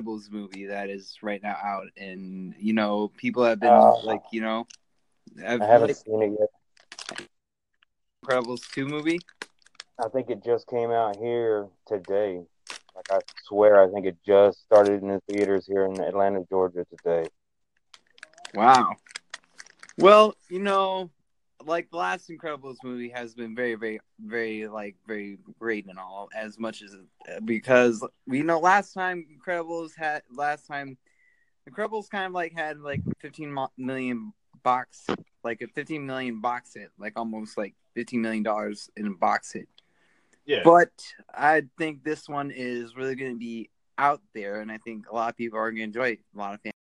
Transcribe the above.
Incredibles movie that is right now out, and you know people have been Uh, like, you know, I I haven't like seen it yet. Incredibles two movie. I think it just came out here today. Like I swear, I think it just started in the theaters here in Atlanta, Georgia today. Wow. Well, you know, like the last Incredibles movie has been very, very, very, like, very great and all. As much as because we know last time Incredibles had last time Incredibles kind of like had like 15 million box, like a 15 million box hit, like almost like 15 million dollars in a box hit. Yeah. But I think this one is really going to be out there, and I think a lot of people are going to enjoy it. A lot of fans.